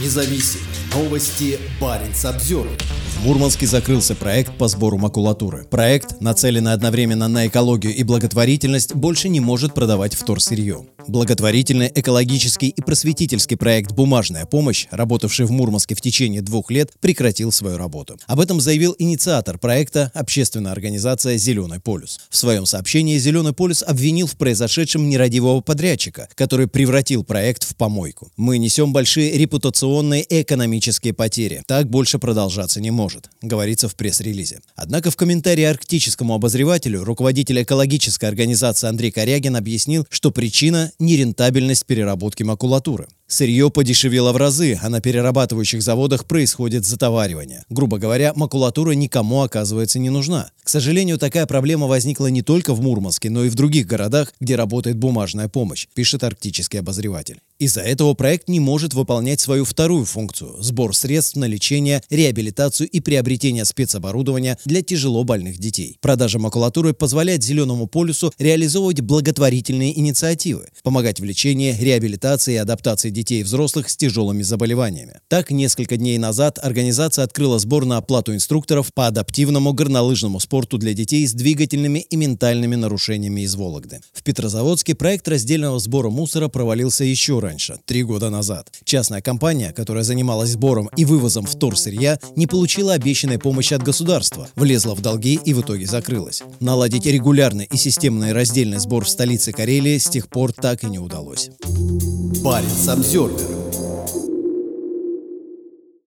независим. Новости Баренц обзор. В Мурманске закрылся проект по сбору макулатуры. Проект, нацеленный одновременно на экологию и благотворительность, больше не может продавать вторсырье. Благотворительный, экологический и просветительский проект «Бумажная помощь», работавший в Мурманске в течение двух лет, прекратил свою работу. Об этом заявил инициатор проекта общественная организация «Зеленый полюс». В своем сообщении «Зеленый полюс» обвинил в произошедшем нерадивого подрядчика, который превратил проект в помойку. «Мы несем большие репутационные и экономические потери. Так больше продолжаться не может», говорится в пресс-релизе. Однако в комментарии арктическому обозревателю руководитель экологической организации Андрей Корягин объяснил, что причина нерентабельность переработки макулатуры. Сырье подешевело в разы, а на перерабатывающих заводах происходит затоваривание. Грубо говоря, макулатура никому оказывается не нужна. К сожалению, такая проблема возникла не только в Мурманске, но и в других городах, где работает бумажная помощь, пишет арктический обозреватель. Из-за этого проект не может выполнять свою вторую функцию – сбор средств на лечение, реабилитацию и приобретение спецоборудования для тяжело больных детей. Продажа макулатуры позволяет Зеленому полюсу реализовывать благотворительные инициативы, помогать в лечении, реабилитации и адаптации детей и взрослых с тяжелыми заболеваниями. Так, несколько дней назад организация открыла сбор на оплату инструкторов по адаптивному горнолыжному спорту для детей с двигательными и ментальными нарушениями из Вологды. В Петрозаводске проект раздельного сбора мусора провалился еще раньше, три года назад. Частная компания, которая занималась сбором и вывозом вторсырья, не получила обещанной помощи от государства, влезла в долги и в итоге закрылась. Наладить регулярный и системный раздельный сбор в столице Карелии с тех пор так и не удалось. Баренц обзор.